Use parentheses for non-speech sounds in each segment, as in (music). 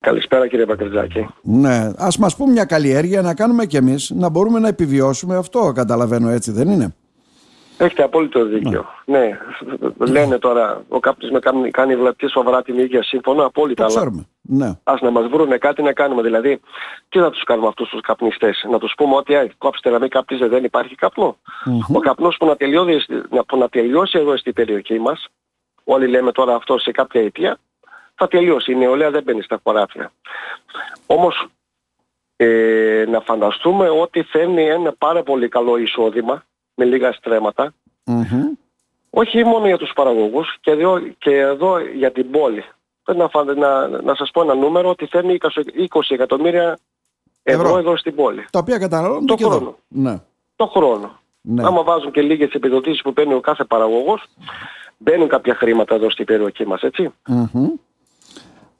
Καλησπέρα κύριε Πακριτζάκη. Ναι, ας μας πούμε μια καλλιέργεια να κάνουμε κι εμείς να μπορούμε να επιβιώσουμε αυτό καταλαβαίνω έτσι δεν είναι; Έχετε απόλυτο δίκιο. Ναι. Λένε τώρα, ο κάποιος με κάνει, κάνει βλαπτή σοβαρά την ίδια σύμφωνο, απόλυτα. Το ξέρουμε. Ναι. Ας να μας βρούνε κάτι να κάνουμε. Δηλαδή, τι θα τους κάνουμε αυτούς τους καπνιστές; Να τους πούμε ότι «Ε, κόψτε να μην καπνίζετε, δεν υπάρχει καπνό. Ο καπνός που να, τελειώσει, που να τελειώσει εδώ στην περιοχή μας, όλοι λέμε τώρα αυτό σε κάποια αιτία, θα τελειώσει. Η νεολαία δεν μπαίνει στα χωράφια. Όμως ε, να φανταστούμε ότι φέρνει ένα πάρα πολύ καλό εισόδημα με λίγα στρέμματα. Όχι μόνο για τους παραγωγούς και εδώ, και εδώ για την πόλη. Να, να, να σας πω ένα νούμερο ότι φέρνει 20, 20 εκατομμύρια ευρώ, ευρώ, εδώ στην πόλη. Τα οποία καταναλώνουν το και χρόνο. Εδώ. Ναι. Το χρόνο. Ναι. Άμα βάζουν και λίγες επιδοτήσεις που παίρνει ο κάθε παραγωγός, μπαίνουν κάποια χρήματα εδώ στην περιοχή μας, έτσι.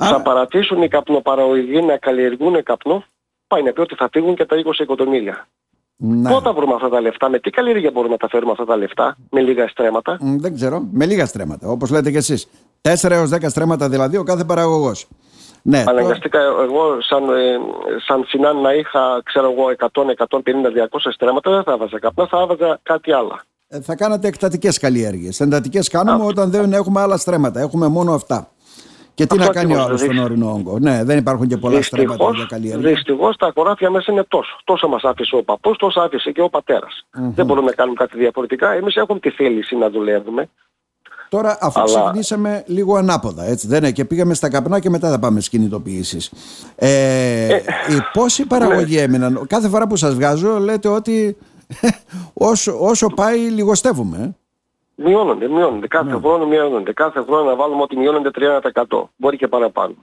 Θα παρατήσουν οι καπνοπαραγωγοί να καλλιεργούν καπνό, πάει να πει ότι θα φύγουν και τα 20 εκατομμύρια. Ναι. Πότε θα βρούμε αυτά τα λεφτά, με τι καλλιέργεια μπορούμε να τα φέρουμε αυτά τα λεφτά, με λίγα στρέμματα; Δεν ξέρω, με λίγα στρέμματα, όπως λέτε και εσείς. 4 έως 10 στρέμματα δηλαδή ο κάθε παραγωγός. Ναι, Αναγκαστικά το... εγώ σαν, ε, σαν συνάν να είχα ξέρω εγώ 100, 150, 200 στρέμματα δεν θα έβαζα καπνά, θα έβαζα κάτι άλλο. Ε, θα κάνατε εκτατικές καλλιέργειες. Εντατικές κάνουμε όταν δεν έχουμε άλλα στρέμματα, έχουμε μόνο αυτά. Και τι να κάνει ο άλλος στον ορεινό όγκο; Ναι, δεν υπάρχουν και πολλά δυστυχώς, στρέμματα για καλλιέργεια. Δυστυχώς τα χωράφια μέσα είναι τόσο. Τόσο μας άφησε ο παππούς, τόσο άφησε και ο πατέρας. Mm-hmm. Δεν μπορούμε να κάνουμε κάτι διαφορετικά. Εμείς έχουμε τη θέληση να δουλεύουμε. Τώρα, αφού Αλλά... ξεκινήσαμε λίγο ανάποδα, έτσι δεν είναι, και πήγαμε στα καπνά και μετά θα πάμε στις κινητοποιήσεις. Ε, ε, οι πόσοι παραγωγοί ναι. έμειναν, κάθε φορά που σας βγάζω λέτε ότι (laughs) όσο, όσο πάει λιγοστεύουμε. Ε. Μειώνονται, μειώνονται. Κάθε mm. χρόνο μειώνονται. Κάθε χρόνο να βάλουμε ότι μειώνονται 30%. Μπορεί και παραπάνω.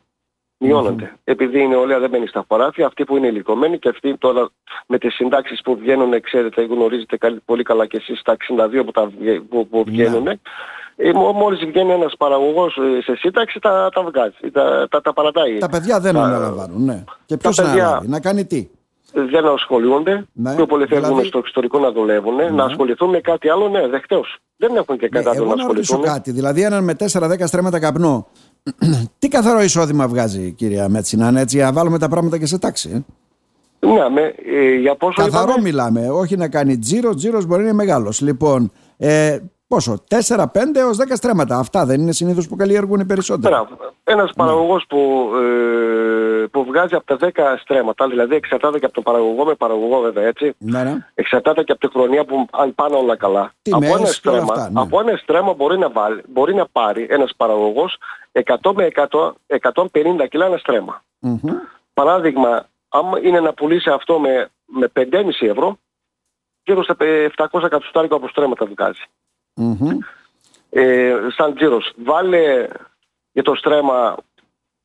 Μειώνονται. Mm-hmm. Επειδή η νεολαία δεν μπαίνει στα χωράφια, αυτοί που είναι ηλικιωμένοι και αυτοί τώρα με τις συντάξεις που βγαίνουν, ξέρετε, γνωρίζετε πολύ καλά και εσείς τα 62 που, τα, που, που βγαίνουν, yeah. Ε, μόλις βγαίνει ένας παραγωγός ε, σε σύνταξη τα, τα βγάζει, τα, τα, τα παρατάει. Τα παιδιά δεν αναλαμβάνουν, ναι. Και ποιος να παιδιά... να κάνει τι δεν ασχολούνται, ναι, πιο πολύ θέλουν δηλαδή... στο εξωτερικό να δουλεύουν, ναι. να ασχοληθούν με κάτι άλλο, ναι, δεχτέως. Δεν έχουν και κατά ναι, να ασχοληθούν. Να κάτι, δηλαδή έναν με 4-10 στρέμματα καπνό, (clears throat) τι καθαρό εισόδημα βγάζει κυρία Μέτσινα, έτσι, να βάλουμε τα πράγματα και σε τάξη. Ε; Ναι, με, ε, για πόσο Καθαρό είπαμε... μιλάμε, όχι να κάνει τζίρος, τζίρος μπορεί να είναι μεγάλος. Λοιπόν, ε, Πόσο, 4, 5 έως 10 στρέμματα. Αυτά δεν είναι συνήθως που καλλιεργούν οι περισσότεροι. Ένας ναι. παραγωγός που, ε, που βγάζει από τα 10 στρέμματα, δηλαδή εξαρτάται και από τον παραγωγό με παραγωγό βέβαια έτσι. Ναι, ναι. Εξαρτάται και από τη χρονιά που αν πάνε όλα καλά. Τιμές από, ένα στρέμμα, αυτά, ναι. από ένα στρέμμα μπορεί να, βάλει, μπορεί να πάρει ένας παραγωγός 100 με 100, 150 κιλά ένα στρέμμα. Mm-hmm. Παράδειγμα, αν είναι να πουλήσει αυτό με, με 5,5 ευρώ, γύρω στα 700 εκατοστάρικα από στρέμματα βγάζει. Mm-hmm. Ε, σαν τζίρος. Βάλε για το στρέμμα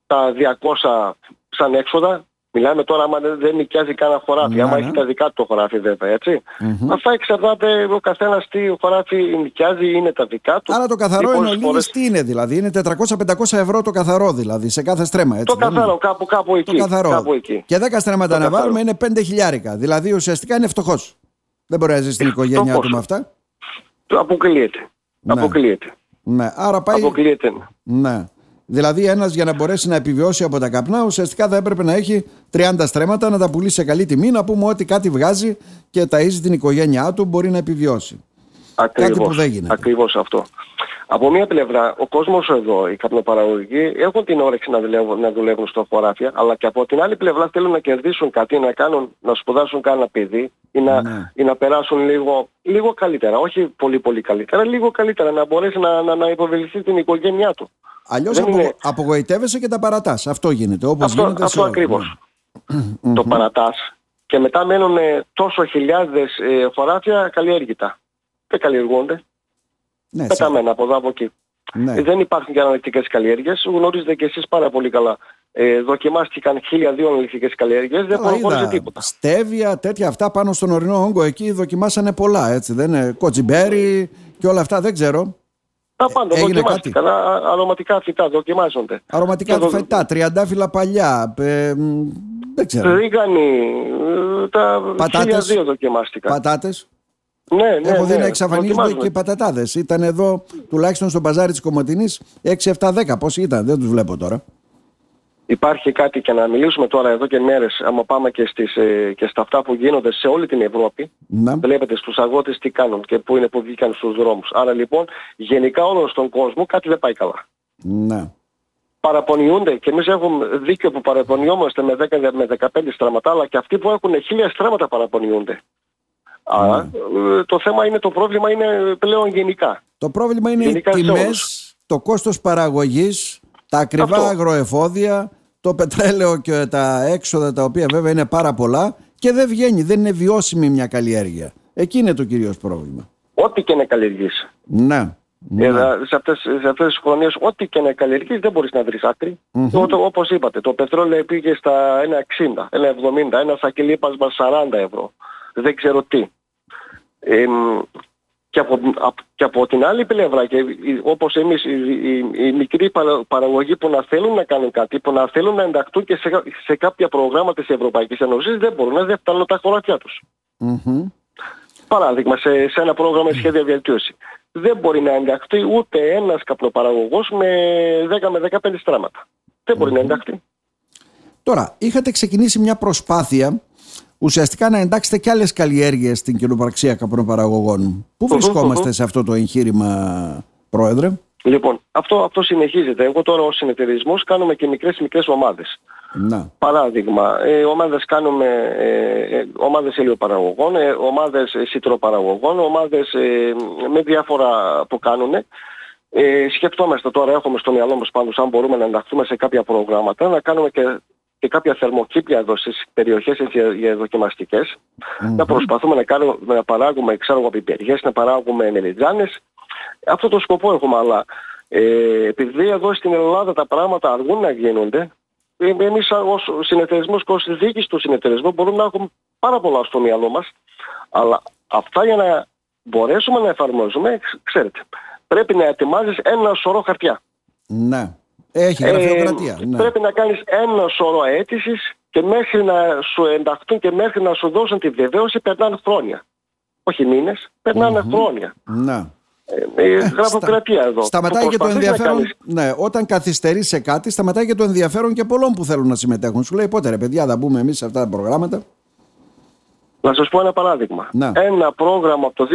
τα 200 σαν έξοδα. Μιλάμε τώρα άμα δεν νοικιάζει κανένα χωράφι. Mm-hmm. Άμα έχει τα δικά του το χωράφι βέβαια έτσι. Mm-hmm. Αυτά εξαρτάται ο καθένας τι χωράφι νοικιάζει είναι τα δικά του. Άρα το καθαρό είναι φορές... τι είναι δηλαδή. Είναι 400-500 ευρώ το καθαρό δηλαδή σε κάθε στρέμμα έτσι. Το καθαρό κάπου, κάπου εκεί. Το καθαρό. Κάπου εκεί. Και 10 στρέμματα το να βάλουμε είναι 5 χιλιάρικα. Δηλαδή ουσιαστικά είναι φτωχός. Δεν μπορεί να ζει στην οικογένειά του με αυτά. Αποκλείεται. Ναι. Αποκλείεται. Ναι, άρα πάει... Αποκλείεται. Ναι. Δηλαδή ένας για να μπορέσει να επιβιώσει από τα καπνά ουσιαστικά θα έπρεπε να έχει 30 στρέμματα να τα πουλήσει σε καλή τιμή να πούμε ότι κάτι βγάζει και ταΐζει την οικογένειά του μπορεί να επιβιώσει. Ακριβώς, κάτι που δεν γίνεται. Ακριβώς αυτό. Από μία πλευρά, ο κόσμος εδώ, οι καπνοπαραγωγοί, έχουν την όρεξη να δουλεύουν, να δουλεύουν στο χωράφια, αλλά και από την άλλη πλευρά θέλουν να κερδίσουν κάτι, να, κάνουν, να σπουδάσουν κανένα παιδί ή να, ναι. ή να περάσουν λίγο, λίγο καλύτερα. Όχι πολύ πολύ καλύτερα, λίγο καλύτερα, να μπορέσει να, να, να υποβεληθεί την οικογένειά του. Αλλιώς απο, είναι... απογοητεύεσαι και τα παρατάς. Αυτό γίνεται. Όπως αυτό, γίνεται αυτό ακριβώς. το παρατάς. Και μετά μένουν τόσο χιλιάδες ε, χωράφια καλλιέργητα. Δεν καλλιεργούνται. Ναι, πεταμένα από εδώ από εκεί. Ναι. Ε, δεν υπάρχουν και αναλυτικές καλλιέργειες. Γνωρίζετε και εσείς πάρα πολύ καλά. Ε, δοκιμάστηκαν χίλια δύο αναλυτικές καλλιέργειες, δεν προχώρησε τίποτα. Στέβια, τέτοια αυτά πάνω στον ορεινό όγκο εκεί δοκιμάσανε πολλά, έτσι δεν είναι. Κοτσιμπέρι και όλα αυτά, δεν ξέρω. Τα πάντα Έγινε δοκιμάστηκαν. Κάτι. αρωματικά φυτά δοκιμάζονται. Αρωματικά και φυτά, τριαντάφυλλα παλιά. Ε, δεν ξέρω. Ρίγανη, ε, τα χίλια δύο δοκιμάστηκαν. Πατάτες; Ναι, ναι, Έχω δει ναι, να εξαφανίζονται και πατατάδες. Ήταν εδώ τουλάχιστον στο μπαζάρι της Κομωτινής 6, 7, 10. Πόσοι ήταν, δεν τους βλέπω τώρα. Υπάρχει κάτι και να μιλήσουμε τώρα εδώ και μέρες, άμα πάμε και, στις, ε, και στα αυτά που γίνονται σε όλη την Ευρώπη, να. βλέπετε στους αγώτες τι κάνουν και πού είναι που βγήκαν στους δρόμους. Άρα λοιπόν γενικά όλο στον κόσμο κάτι δεν πάει καλά. Ναι. Παραπονιούνται και εμείς έχουμε δίκιο που παραπονιόμαστε με 10 με 15 στράματα, αλλά και αυτοί που έχουν χίλια στράματα παραπονιούνται. Άρα ναι. το θέμα είναι, το πρόβλημα είναι πλέον γενικά. Το πρόβλημα είναι γενικά οι τιμές, το κόστος παραγωγής, τα ακριβά Αυτό. αγροεφόδια, το πετρέλαιο και τα έξοδα τα οποία βέβαια είναι πάρα πολλά και δεν βγαίνει, δεν είναι βιώσιμη μια καλλιέργεια. Εκεί είναι το κυρίως πρόβλημα. Ό,τι και να καλλιεργήσει. Ναι. Ναι. Ε, σε, αυτές, σε αυτές τις χρονίες ό,τι και να καλλιεργείς δεν μπορείς να βρεις άκρη. Mm-hmm. όπως είπατε, το πετρόλαιο πήγε στα 1,60, 1,70, ένα σακελί 40 ευρώ. Δεν ξέρω τι. Ε, και από, και από την άλλη πλευρά, και όπως εμείς οι, οι, οι μικροί παραγωγοί που να θέλουν να κάνουν κάτι, που να θέλουν να ενταχθούν και σε, σε κάποια προγράμματα της Ευρωπαϊκής Ένωσης, δεν μπορούν να φτάνουν τα χωράφια τους. Mm-hmm. Παράδειγμα, σε, σε ένα πρόγραμμα σχέδια βελτίωση. Δεν μπορεί να ενταχθεί ούτε ένας καπνοπαραγωγός με 10 με 15 στράματα. Δεν μπορει να ενταχθεί. Τώρα, είχατε ξεκινήσει μια προσπάθεια ουσιαστικά να εντάξετε και άλλες καλλιέργειες στην κοινοπαραξία καπνοπαραγωγών. Πού βρισκόμαστε σε αυτό το εγχείρημα, Πρόεδρε; Λοιπόν, αυτό, αυτό συνεχίζεται. Εγώ τώρα ως συνεταιρισμός κάνουμε και μικρές μικρές ομάδες. Να. Παράδειγμα, ε, ομάδες κάνουμε ε, ε, ομάδες ελαιοπαραγωγών, ε, ομάδες ε, σιτροπαραγωγών, ομάδες ε, με διάφορα που κάνουν. Ε, σκεφτόμαστε τώρα, έχουμε στο μυαλό μας πάντως αν μπορούμε να ενταχθούμε σε κάποια προγράμματα, να κάνουμε και, και κάποια θερμοκήπια εδώ στις περιοχές για, για δοκιμαστικές, mm-hmm. να προσπαθούμε να, κάνουμε, να παράγουμε ξέρω, να παράγουμε μελιτζάνες. Αυτό το σκοπό έχουμε, αλλά ε, επειδή εδώ στην Ελλάδα τα πράγματα αργούν να γίνονται, εμείς ως συνεταιρισμός και ως διοίκηση του συνεταιρισμού μπορούμε να έχουμε πάρα πολλά στο μυαλό μας, αλλά αυτά για να μπορέσουμε να εφαρμόζουμε, ξέρετε, πρέπει να ετοιμάζεις ένα σωρό χαρτιά. Ναι. Έχει γραφειοκρατία. Ε, ναι. Πρέπει να κάνεις ένα σωρό αίτησης και μέχρι να σου ενταχθούν και μέχρι να σου δώσουν τη βεβαίωση περνάνε χρόνια. Όχι μήνες, περνάνε χρόνια. Ναι. Ε, ε, γραφειοκρατία εδώ. Σταματάει και το ενδιαφέρον. Ναι, όταν καθυστερείς σε κάτι, σταματάει και το ενδιαφέρον και πολλών που θέλουν να συμμετέχουν. Σου λέει πότε ρε παιδιά, θα μπούμε εμείς σε αυτά τα προγράμματα. Να σας πω ένα παράδειγμα. Να. Ένα πρόγραμμα από το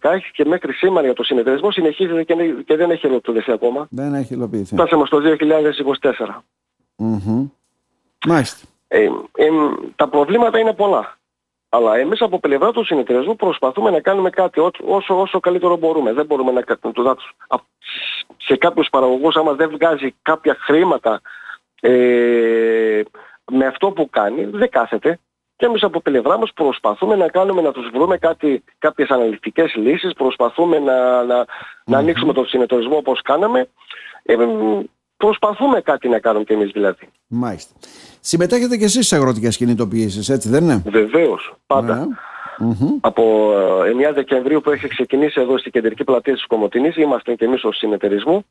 2016 και μέχρι σήμερα για το συνεταιρισμό συνεχίζεται και, και δεν έχει υλοποιηθεί ακόμα. Δεν έχει υλοποιηθεί. Φτάσαμε στο 2024. Mm-hmm. Μάλιστα. Ε, ε, τα προβλήματα είναι πολλά. Αλλά εμείς από πλευρά του συνεταιρισμού προσπαθούμε να κάνουμε κάτι όσο, όσο καλύτερο μπορούμε. Δεν μπορούμε να κάνουμε το δάτος. Σε κάποιους παραγωγούς άμα δεν βγάζει κάποια χρήματα ε, με αυτό που κάνει, δεν κάθεται. Και εμείς από πλευρά μας προσπαθούμε να κάνουμε, να τους βρούμε κάτι, κάποιες αναλυτικές λύσεις, προσπαθούμε να, να, να ανοίξουμε τον συνεταιρισμό όπως κάναμε. Ε, προσπαθούμε κάτι να κάνουμε κι εμείς δηλαδή. Μάλιστα. Συμμετέχετε και εσείς σε αγροτικές κινητοποιήσεις, έτσι δεν είναι; Βεβαίως, πάντα. Ναι. Από 9 ε, Δεκεμβρίου που έχει ξεκινήσει εδώ στην κεντρική πλατεία της Κομωτινής είμαστε και εμείς ως συνεταιρισμού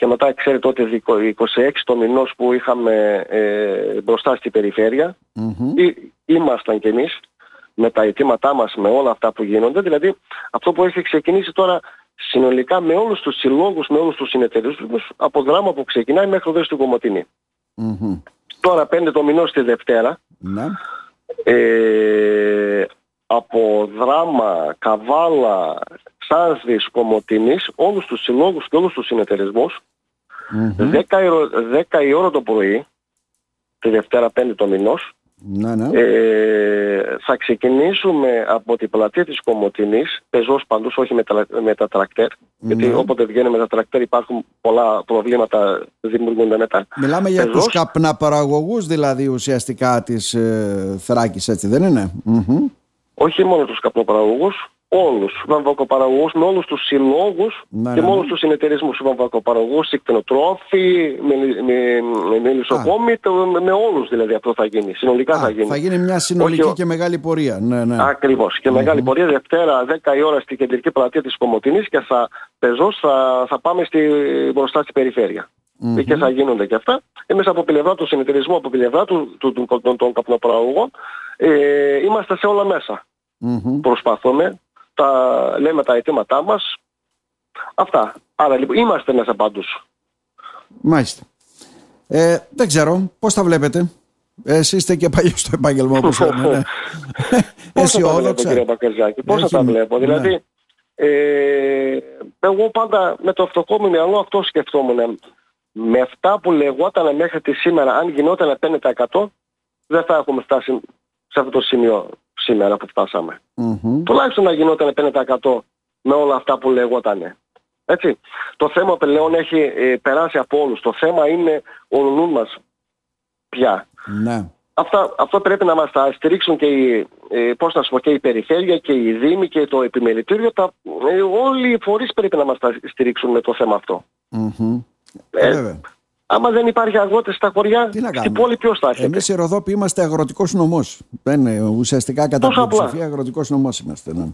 και μετά ξέρετε ότι 26 το μηνός που είχαμε ε, μπροστά στην περιφέρεια mm-hmm. ήμασταν και εμείς με τα αιτήματά μας με όλα αυτά που γίνονται δηλαδή αυτό που έχει ξεκινήσει τώρα συνολικά με όλους τους συλλόγους, με όλους τους συνεταιρισμούς από δράμα που ξεκινάει μέχρι εδώ στην Κομωτινή. Mm-hmm. Τώρα πέντε το μηνός στη Δευτέρα. Ναι. Ε, από δράμα, καβάλα, Σάνσδης, Κομωτινής, όλους τους συλλόγους και όλους τους συνεταιρισμούς, 10, η ώρα το πρωί, τη Δευτέρα 5 το μηνός, ναι, ναι. Ε, θα ξεκινήσουμε από την πλατεία της Κομωτινής, πεζός παντούς, όχι με τα, με τα τρακτέρ, ναι. γιατί όποτε βγαίνουμε με τα τρακτέρ υπάρχουν πολλά προβλήματα, δημιουργούνται μετά. Μιλάμε για πεζός, τους καπναπαραγωγούς δηλαδή ουσιαστικά της ε, Θράκης, έτσι δεν είναι; Όχι μόνο τους καπνοπαραγωγούς, όλους, βαμβακοπαραγωγούς, με όλους τους συλλόγους ναι, και ναι, με όλους τους συνεταιρισμούς, βαμβακοπαραγωγούς, συκτενοτρόφοι, με, με, με, με, με όλους δηλαδή αυτό θα γίνει, συνολικά Α, θα γίνει. Θα γίνει μια συνολική Όχι, και μεγάλη πορεία. Ναι, ναι. Ακριβώς, και μεγάλη πορεία Δευτέρα 10 η ώρα στην κεντρική πλατεία της Κομωτινής και θα πεζός θα, θα πάμε στη, μπροστά στην περιφέρεια. Mm-hmm. Και θα γίνονται και αυτά. Εμείς από πλευρά του συνεταιρισμού, από πλευρά του, του, του, των, των καπνοπαραγωγών, ε, είμαστε σε όλα μέσα. Προσπαθούμε τα, λέμε τα αιτήματά μας. Αυτά. Άρα λοιπόν είμαστε ένας από Μάλιστα. Ε, δεν ξέρω, πώς τα βλέπετε; Εσείς είστε και παλιό στο επάγγελμα όπως λέμε. Ναι. (laughs) Πώς θα τα βλέπω κύριε Μπακερζάκη, πώς θα τα βλέπω; Ναι. Δηλαδή, ε, εγώ πάντα με το φτωχό μου μυαλό αυτό σκεφτόμουν. Με αυτά που λεγόταν μέχρι τη σήμερα, αν γινόταν 5% δεν θα έχουμε φτάσει σε αυτό το σημείο σήμερα που φτάσαμε. Mm-hmm. Τουλάχιστον να γινόταν 5% με όλα αυτά που λεγόταν. Έτσι. Το θέμα πλέον έχει ε, περάσει από όλους. Το θέμα είναι ο νου μας πια. Ναι. Αυτά, αυτό πρέπει να μας τα στηρίξουν και η, ε, πώς να σου πω, και η περιφέρεια και η Δήμη και το επιμελητήριο. Τα, ε, όλοι οι φορείς πρέπει να μας τα στηρίξουν με το θέμα αυτό. Mm-hmm. Ε, Άμα δεν υπάρχει αγρότες στα χωριά, στην πόλη ποιος θα έρχεται; Εμείς οι Ροδόποι είμαστε αγροτικός νομός. Δεν είναι ουσιαστικά κατά πλειοψηφία αγροτικός νομός είμαστε. Ναι.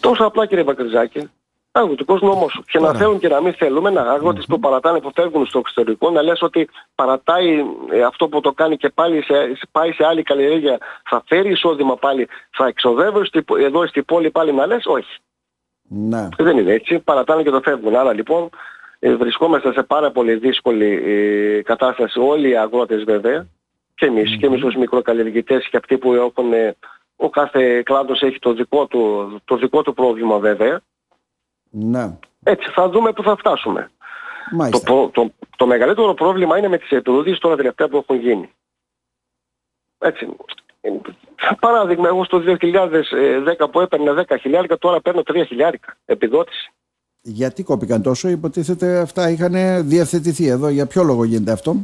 Τόσο απλά κύριε Μπακρυζάκη. Αγροτικός νόμος. Και να θέλουν και να μην θέλουμε, να αγρότες mm-hmm. που παρατάνε, που φεύγουν στο εξωτερικό, να λες ότι παρατάει ε, αυτό που το κάνει και πάλι σε, πάει σε άλλη καλλιέργεια, θα φέρει εισόδημα πάλι, θα εξοδεύει εδώ στην πόλη πάλι να λες, όχι. Ναι. Δεν είναι έτσι, παρατάνε και το φεύγουν. Άρα λοιπόν ε, βρισκόμαστε σε πάρα πολύ δύσκολη ε, κατάσταση όλοι οι αγρότες βέβαια και εμείς mm-hmm. και εμείς ως μικροκαλλιεργητές και αυτοί που έχουν ε, ο κάθε κλάδος έχει το δικό του, το δικό του πρόβλημα βέβαια. Ναι. Έτσι θα δούμε που θα φτάσουμε. Το, το, το, μεγαλύτερο πρόβλημα είναι με τις επιδοτήσεις τώρα τελευταία που έχουν γίνει. Έτσι. Παράδειγμα, εγώ στο 2010 που έπαιρνε 10 χιλιάρικα, τώρα παίρνω 3 χιλιάρικα επιδότηση. Γιατί κόπηκαν τόσο, υποτίθεται αυτά είχαν διευθετηθεί εδώ. Για ποιο λόγο γίνεται αυτό;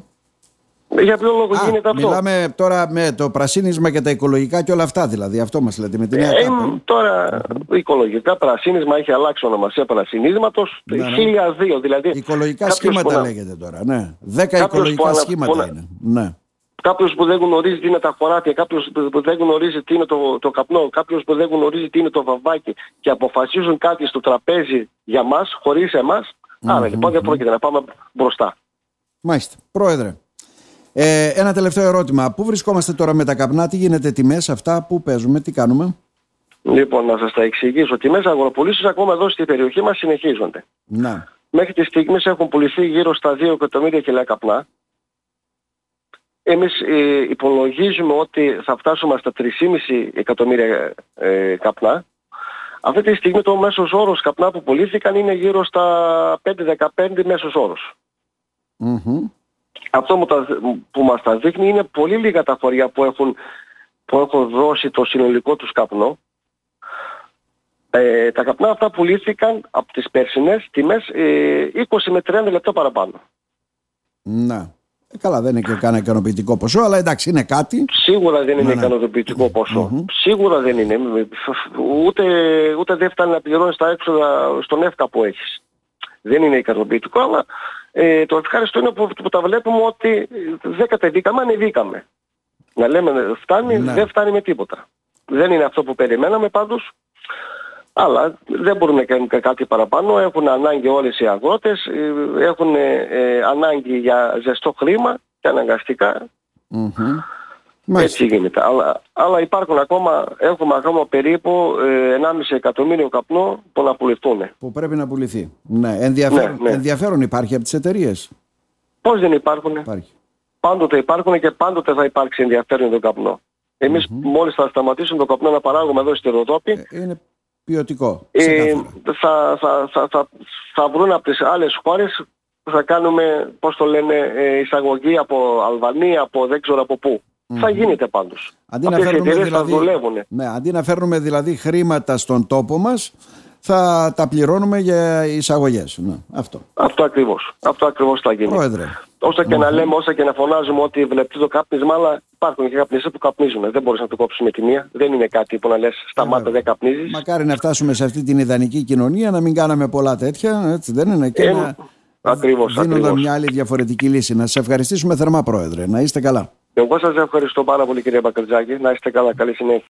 Για ποιο λόγο Α, γίνεται αυτό; Μιλάμε τώρα με το πρασίνισμα και τα οικολογικά και όλα αυτά δηλαδή. Αυτό μας λέτε με την νέα ε, Τώρα οικολογικά πρασίνισμα έχει αλλάξει ονομασία πρασινίσματος. Ναι, ναι. δηλαδή. Οικολογικά σχήματα λέγεται τώρα. Ναι. Δέκα οικολογικά σχήματα είναι. Ναι. Κάποιος που δεν γνωρίζει τι είναι τα χωράτια, κάποιος που δεν γνωρίζει τι είναι το, το καπνό, κάποιος που δεν γνωρίζει τι είναι το βαμβάκι και αποφασίζουν κάτι στο τραπέζι για μας, χωρίς εμάς, mm-hmm. άρα λοιπόν δεν πρόκειται να πάμε μπροστά. Μάλιστα. Πρόεδρε, ε, ένα τελευταίο ερώτημα. Πού βρισκόμαστε τώρα με τα καπνά, τι γίνεται τιμές αυτά, πού παίζουμε, τι κάνουμε; Λοιπόν, να σας τα εξηγήσω. Τιμές αγοροπολίσεις ακόμα εδώ στην περιοχή μας συνεχίζονται. Να. Μέχρι τη στιγμή έχουν πουληθεί γύρω στα 2 εκατομμύρια κιλά καπνά. Εμείς ε, υπολογίζουμε ότι θα φτάσουμε στα 3,5 εκατομμύρια ε, καπνά. Αυτή τη στιγμή το μέσος όρος καπνά που πουλήθηκαν είναι γύρω στα 5-15 μέσος Αυτό που μας τα δείχνει είναι πολύ λίγα τα χωριά που έχουν, που έχουν δώσει το συνολικό τους καπνό. Ε, τα καπνά αυτά πουλήθηκαν από τις περσινές τιμές 20 με 30 λεπτά παραπάνω. Να. Ε, καλά, δεν είναι και κανένα ικανοποιητικό ποσό, αλλά εντάξει, είναι κάτι. Σίγουρα δεν είναι ναι, ναι. ικανοποιητικό Σίγουρα δεν είναι. Ούτε, ούτε δεν φτάνει να πληρώνεις τα έξοδα στον εύκα που έχεις. Δεν είναι ικανοποιητικό, αλλά ε, το ευχάριστο είναι που, που τα βλέπουμε ότι δεν κατεβήκαμε, ανεβήκαμε. Να λέμε φτάνει, ναι. δεν φτάνει με τίποτα. Δεν είναι αυτό που περιμέναμε πάντως. Αλλά δεν μπορούμε να κάνουμε κάτι παραπάνω. Έχουν ανάγκη όλες οι αγρότες, ε, έχουν ε, ανάγκη για ζεστό χρήμα και αναγκαστικά. Έτσι γίνεται. Αλλά, αλλά υπάρχουν ακόμα, έχουμε ακόμα περίπου ε, 1,5 εκατομμύριο καπνό που να πουληθούν. Που πρέπει να πουληθεί. Ναι. Ενδιαφέρον, ναι, ναι. ενδιαφέρον υπάρχει από τις εταιρείες; Πώς δεν υπάρχουν; Υπάρχει. Πάντοτε υπάρχουν και πάντοτε θα υπάρξει ενδιαφέρον τον καπνό. Εμείς mm-hmm. μόλις θα σταματήσουμε τον καπνό να παράγουμε εδώ στη Ροδόπη, ε, είναι ποιοτικό. Ε, θα, θα, θα, θα, θα βρουν από τις άλλες χώρες θα κάνουμε, πώς το λένε, ε, εισαγωγή από Αλβανία, από δεν ξέρω από πού. Θα γίνεται πάντως. Αντί να, φέρνουμε δηλαδή, ναι, αντί να φέρνουμε δηλαδή χρήματα στον τόπο μας, θα τα πληρώνουμε για εισαγωγές. Ναι, αυτό. Αυτό ακριβώς. Αυτό ακριβώς θα γίνει. Πρόεδρε. Όσο και να λέμε, όσο και να φωνάζουμε ότι βλέπεις το κάπνισμα, αλλά υπάρχουν και καπνιστές που καπνίζουν. Δεν μπορείς να το κόψεις με τη μία. Δεν είναι κάτι που να λες σταμάτα δεν καπνίζεις. Μακάρι να φτάσουμε σε αυτή την ιδανική κοινωνία, να μην κάναμε πολλά τέτοια, έτσι δεν είναι. Και ε, να ακριβώς, δίνοντα μια άλλη διαφορετική λύση. Να σας ευχαριστήσουμε θερμά Πρόεδρε. Να είστε καλά. Εγώ σας ευχαριστώ πάρα πολύ κύριε Μπακριτζάκη. Να είστε καλά. Καλή συνέχεια.